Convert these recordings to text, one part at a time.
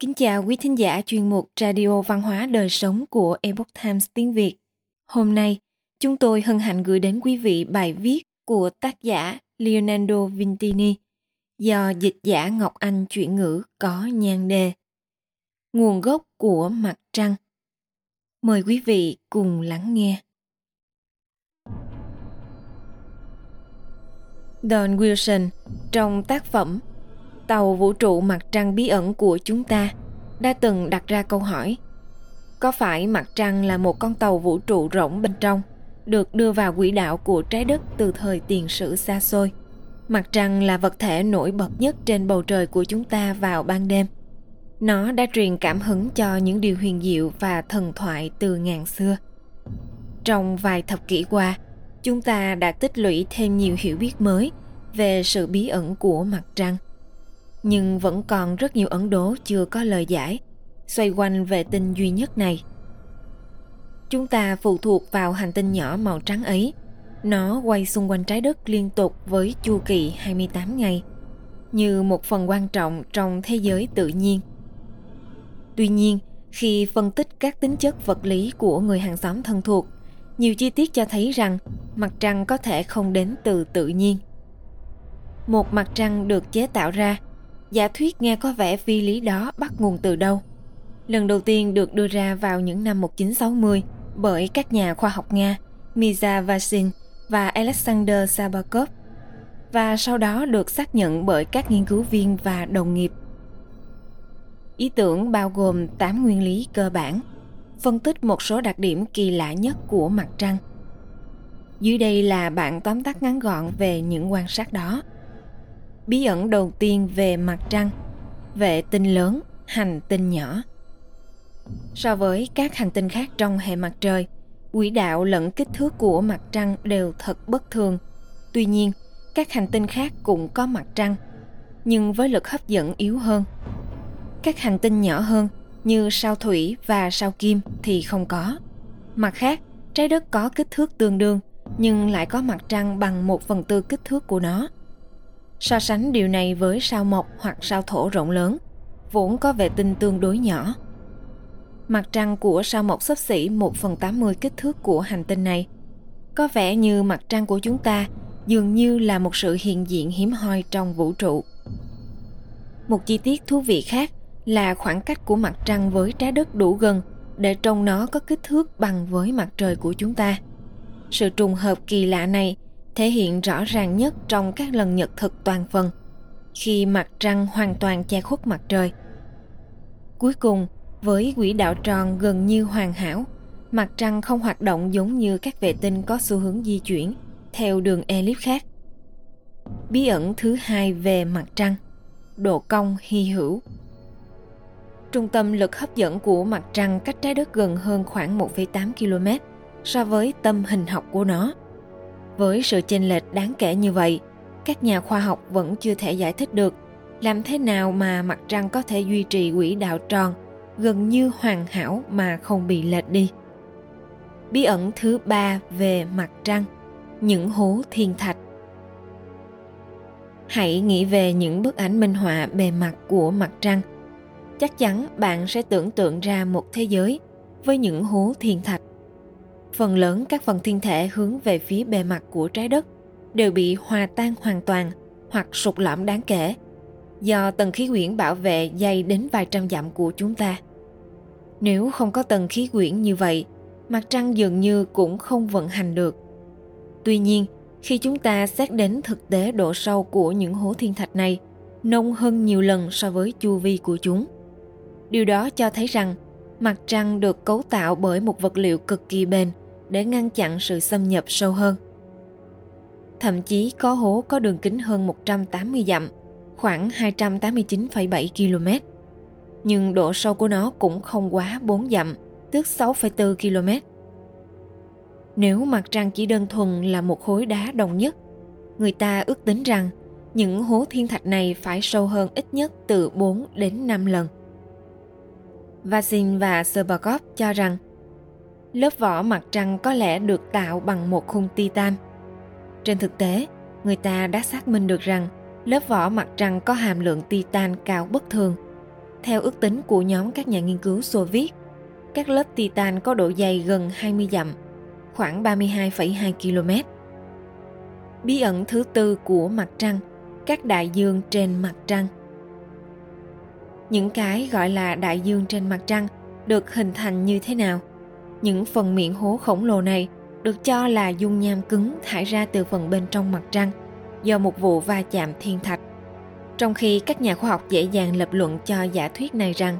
Kính chào quý thính giả chuyên mục Radio Văn hóa Đời Sống của Epoch Times tiếng Việt. Hôm nay, chúng tôi hân hạnh gửi đến quý vị bài viết của tác giả Leonardo Vintini do dịch giả Ngọc Anh chuyển ngữ có nhan đề Nguồn gốc của mặt trăng. Mời quý vị cùng lắng nghe. Don Wilson trong tác phẩm Tàu vũ trụ mặt trăng bí ẩn của chúng ta đã từng đặt ra câu hỏi Có phải mặt trăng là một con tàu vũ trụ rỗng bên trong được đưa vào quỹ đạo của trái đất từ thời tiền sử xa xôi? Mặt trăng là vật thể nổi bật nhất trên bầu trời của chúng ta vào ban đêm. Nó đã truyền cảm hứng cho những điều huyền diệu và thần thoại từ ngàn xưa. Trong vài thập kỷ qua, chúng ta đã tích lũy thêm nhiều hiểu biết mới về sự bí ẩn của mặt trăng nhưng vẫn còn rất nhiều ẩn đố chưa có lời giải xoay quanh vệ tinh duy nhất này chúng ta phụ thuộc vào hành tinh nhỏ màu trắng ấy nó quay xung quanh trái đất liên tục với chu kỳ 28 ngày như một phần quan trọng trong thế giới tự nhiên. Tuy nhiên, khi phân tích các tính chất vật lý của người hàng xóm thân thuộc, nhiều chi tiết cho thấy rằng mặt trăng có thể không đến từ tự nhiên. Một mặt trăng được chế tạo ra, giả thuyết nghe có vẻ phi lý đó bắt nguồn từ đâu. Lần đầu tiên được đưa ra vào những năm 1960 bởi các nhà khoa học Nga Miza Vasin và Alexander Sabakov và sau đó được xác nhận bởi các nghiên cứu viên và đồng nghiệp. Ý tưởng bao gồm 8 nguyên lý cơ bản, phân tích một số đặc điểm kỳ lạ nhất của mặt trăng. Dưới đây là bản tóm tắt ngắn gọn về những quan sát đó. Bí ẩn đầu tiên về mặt trăng, vệ tinh lớn, hành tinh nhỏ. So với các hành tinh khác trong hệ mặt trời, quỹ đạo lẫn kích thước của mặt trăng đều thật bất thường. Tuy nhiên, các hành tinh khác cũng có mặt trăng, nhưng với lực hấp dẫn yếu hơn. Các hành tinh nhỏ hơn như sao thủy và sao kim thì không có. Mặt khác, trái đất có kích thước tương đương nhưng lại có mặt trăng bằng một phần tư kích thước của nó. So sánh điều này với sao mộc hoặc sao thổ rộng lớn, vốn có vệ tinh tương đối nhỏ. Mặt trăng của sao mộc xấp xỉ 1 phần 80 kích thước của hành tinh này. Có vẻ như mặt trăng của chúng ta dường như là một sự hiện diện hiếm hoi trong vũ trụ. Một chi tiết thú vị khác là khoảng cách của mặt trăng với trái đất đủ gần để trông nó có kích thước bằng với mặt trời của chúng ta. Sự trùng hợp kỳ lạ này thể hiện rõ ràng nhất trong các lần nhật thực toàn phần, khi mặt trăng hoàn toàn che khuất mặt trời. Cuối cùng, với quỹ đạo tròn gần như hoàn hảo, mặt trăng không hoạt động giống như các vệ tinh có xu hướng di chuyển theo đường elip khác. Bí ẩn thứ hai về mặt trăng, độ cong hy hữu Trung tâm lực hấp dẫn của mặt trăng cách trái đất gần hơn khoảng 1,8 km so với tâm hình học của nó. Với sự chênh lệch đáng kể như vậy, các nhà khoa học vẫn chưa thể giải thích được làm thế nào mà mặt trăng có thể duy trì quỹ đạo tròn gần như hoàn hảo mà không bị lệch đi. Bí ẩn thứ ba về mặt trăng, những hố thiên thạch. Hãy nghĩ về những bức ảnh minh họa bề mặt của mặt trăng – chắc chắn bạn sẽ tưởng tượng ra một thế giới với những hố thiên thạch. Phần lớn các phần thiên thể hướng về phía bề mặt của trái đất đều bị hòa tan hoàn toàn hoặc sụt lõm đáng kể do tầng khí quyển bảo vệ dày đến vài trăm dặm của chúng ta. Nếu không có tầng khí quyển như vậy, mặt trăng dường như cũng không vận hành được. Tuy nhiên, khi chúng ta xét đến thực tế độ sâu của những hố thiên thạch này, nông hơn nhiều lần so với chu vi của chúng – Điều đó cho thấy rằng mặt trăng được cấu tạo bởi một vật liệu cực kỳ bền để ngăn chặn sự xâm nhập sâu hơn. Thậm chí có hố có đường kính hơn 180 dặm, khoảng 289,7 km. Nhưng độ sâu của nó cũng không quá 4 dặm, tức 6,4 km. Nếu mặt trăng chỉ đơn thuần là một khối đá đồng nhất, người ta ước tính rằng những hố thiên thạch này phải sâu hơn ít nhất từ 4 đến 5 lần. Vasin và Serbakov cho rằng lớp vỏ mặt trăng có lẽ được tạo bằng một khung titan. Trên thực tế, người ta đã xác minh được rằng lớp vỏ mặt trăng có hàm lượng titan cao bất thường. Theo ước tính của nhóm các nhà nghiên cứu Xô Viết, các lớp Titan có độ dày gần 20 dặm, khoảng 32,2 km. Bí ẩn thứ tư của mặt trăng, các đại dương trên mặt trăng. Những cái gọi là đại dương trên mặt trăng được hình thành như thế nào? Những phần miệng hố khổng lồ này được cho là dung nham cứng thải ra từ phần bên trong mặt trăng do một vụ va chạm thiên thạch. Trong khi các nhà khoa học dễ dàng lập luận cho giả thuyết này rằng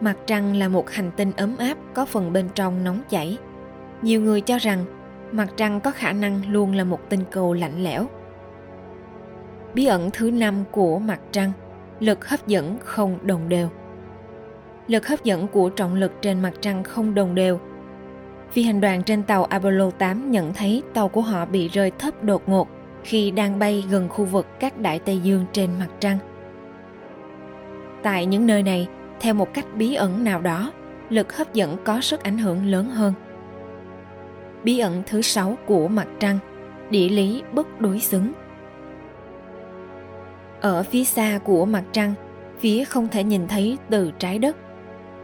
mặt trăng là một hành tinh ấm áp có phần bên trong nóng chảy. Nhiều người cho rằng mặt trăng có khả năng luôn là một tinh cầu lạnh lẽo. Bí ẩn thứ năm của mặt trăng, lực hấp dẫn không đồng đều. Lực hấp dẫn của trọng lực trên mặt trăng không đồng đều. Phi hành đoàn trên tàu Apollo 8 nhận thấy tàu của họ bị rơi thấp đột ngột khi đang bay gần khu vực các đại Tây Dương trên mặt trăng. Tại những nơi này, theo một cách bí ẩn nào đó, lực hấp dẫn có sức ảnh hưởng lớn hơn. Bí ẩn thứ sáu của mặt trăng, địa lý bất đối xứng. Ở phía xa của mặt trăng, phía không thể nhìn thấy từ trái đất,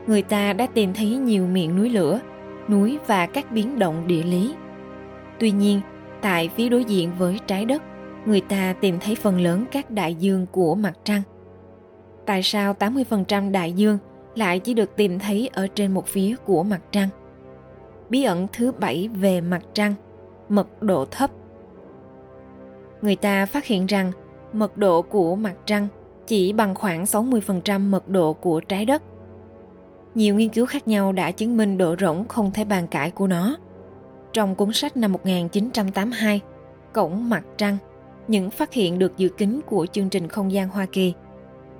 người ta đã tìm thấy nhiều miệng núi lửa, núi và các biến động địa lý. Tuy nhiên, tại phía đối diện với trái đất, người ta tìm thấy phần lớn các đại dương của mặt trăng. Tại sao 80% đại dương lại chỉ được tìm thấy ở trên một phía của mặt trăng? Bí ẩn thứ bảy về mặt trăng, mật độ thấp. Người ta phát hiện rằng mật độ của mặt trăng chỉ bằng khoảng 60% mật độ của trái đất. Nhiều nghiên cứu khác nhau đã chứng minh độ rỗng không thể bàn cãi của nó. Trong cuốn sách năm 1982, Cổng mặt trăng, những phát hiện được dự kính của chương trình không gian Hoa Kỳ,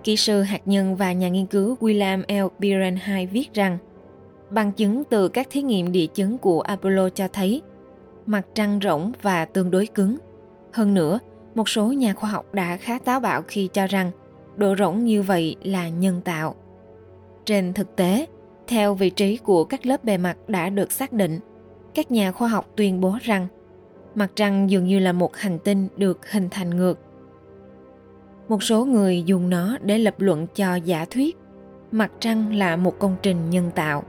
kỹ sư hạt nhân và nhà nghiên cứu William L. Birenheim viết rằng bằng chứng từ các thí nghiệm địa chấn của Apollo cho thấy mặt trăng rỗng và tương đối cứng. Hơn nữa, một số nhà khoa học đã khá táo bạo khi cho rằng độ rỗng như vậy là nhân tạo. Trên thực tế, theo vị trí của các lớp bề mặt đã được xác định, các nhà khoa học tuyên bố rằng mặt trăng dường như là một hành tinh được hình thành ngược. Một số người dùng nó để lập luận cho giả thuyết mặt trăng là một công trình nhân tạo.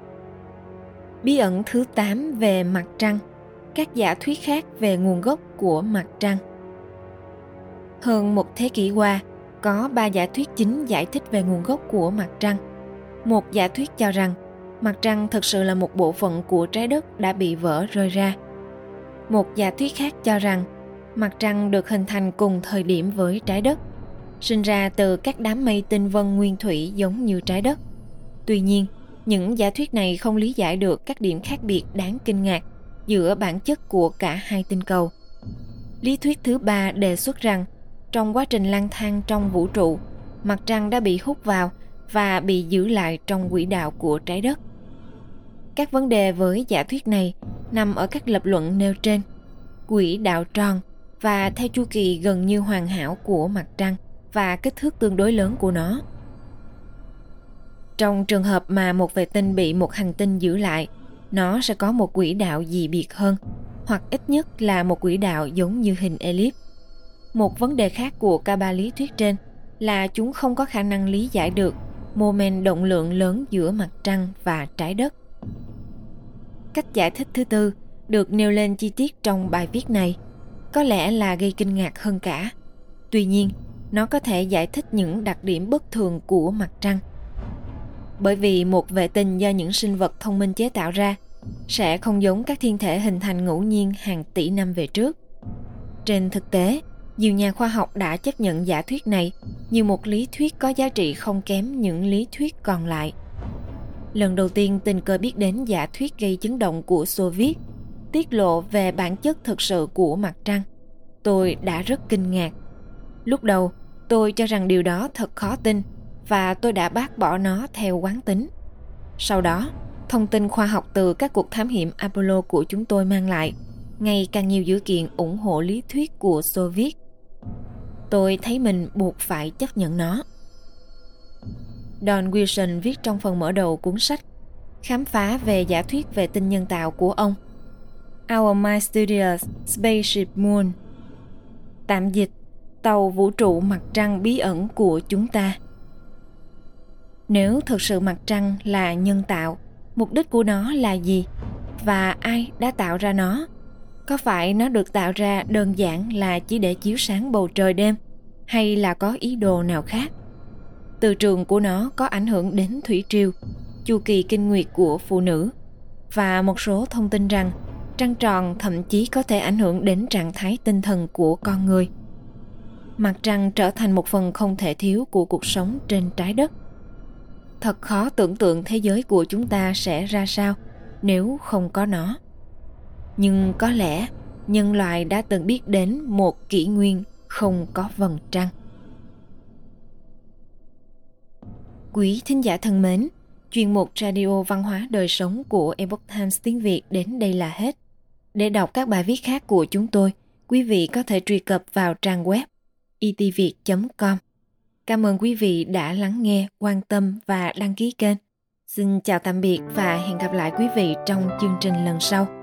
Bí ẩn thứ 8 về mặt trăng, các giả thuyết khác về nguồn gốc của mặt trăng. Hơn một thế kỷ qua, có ba giả thuyết chính giải thích về nguồn gốc của mặt trăng. Một giả thuyết cho rằng mặt trăng thực sự là một bộ phận của trái đất đã bị vỡ rơi ra. Một giả thuyết khác cho rằng mặt trăng được hình thành cùng thời điểm với trái đất, sinh ra từ các đám mây tinh vân nguyên thủy giống như trái đất. Tuy nhiên, những giả thuyết này không lý giải được các điểm khác biệt đáng kinh ngạc giữa bản chất của cả hai tinh cầu. Lý thuyết thứ ba đề xuất rằng trong quá trình lang thang trong vũ trụ, mặt trăng đã bị hút vào và bị giữ lại trong quỹ đạo của trái đất. Các vấn đề với giả thuyết này nằm ở các lập luận nêu trên. Quỹ đạo tròn và theo chu kỳ gần như hoàn hảo của mặt trăng và kích thước tương đối lớn của nó. Trong trường hợp mà một vệ tinh bị một hành tinh giữ lại, nó sẽ có một quỹ đạo dị biệt hơn, hoặc ít nhất là một quỹ đạo giống như hình elip. Một vấn đề khác của cả ba lý thuyết trên là chúng không có khả năng lý giải được mô men động lượng lớn giữa mặt trăng và trái đất. Cách giải thích thứ tư được nêu lên chi tiết trong bài viết này có lẽ là gây kinh ngạc hơn cả. Tuy nhiên, nó có thể giải thích những đặc điểm bất thường của mặt trăng. Bởi vì một vệ tinh do những sinh vật thông minh chế tạo ra sẽ không giống các thiên thể hình thành ngẫu nhiên hàng tỷ năm về trước. Trên thực tế, nhiều nhà khoa học đã chấp nhận giả thuyết này như một lý thuyết có giá trị không kém những lý thuyết còn lại. Lần đầu tiên tình cờ biết đến giả thuyết gây chấn động của Xô Viết, tiết lộ về bản chất thực sự của mặt trăng. Tôi đã rất kinh ngạc. Lúc đầu, tôi cho rằng điều đó thật khó tin và tôi đã bác bỏ nó theo quán tính. Sau đó, thông tin khoa học từ các cuộc thám hiểm Apollo của chúng tôi mang lại ngày càng nhiều dữ kiện ủng hộ lý thuyết của soviet tôi thấy mình buộc phải chấp nhận nó. Don Wilson viết trong phần mở đầu cuốn sách khám phá về giả thuyết về tinh nhân tạo của ông. Our Mysterious Spaceship Moon Tạm dịch, Tàu vũ trụ mặt trăng bí ẩn của chúng ta nếu thực sự mặt trăng là nhân tạo, mục đích của nó là gì và ai đã tạo ra nó có phải nó được tạo ra đơn giản là chỉ để chiếu sáng bầu trời đêm, hay là có ý đồ nào khác? Từ trường của nó có ảnh hưởng đến thủy triều, chu kỳ kinh nguyệt của phụ nữ, và một số thông tin rằng trăng tròn thậm chí có thể ảnh hưởng đến trạng thái tinh thần của con người. Mặt trăng trở thành một phần không thể thiếu của cuộc sống trên trái đất. Thật khó tưởng tượng thế giới của chúng ta sẽ ra sao nếu không có nó nhưng có lẽ nhân loại đã từng biết đến một kỷ nguyên không có vầng trăng quý thính giả thân mến chuyên mục radio văn hóa đời sống của epoch times tiếng việt đến đây là hết để đọc các bài viết khác của chúng tôi quý vị có thể truy cập vào trang web itviet com Cảm ơn quý vị đã lắng nghe, quan tâm và đăng ký kênh. Xin chào tạm biệt và hẹn gặp lại quý vị trong chương trình lần sau.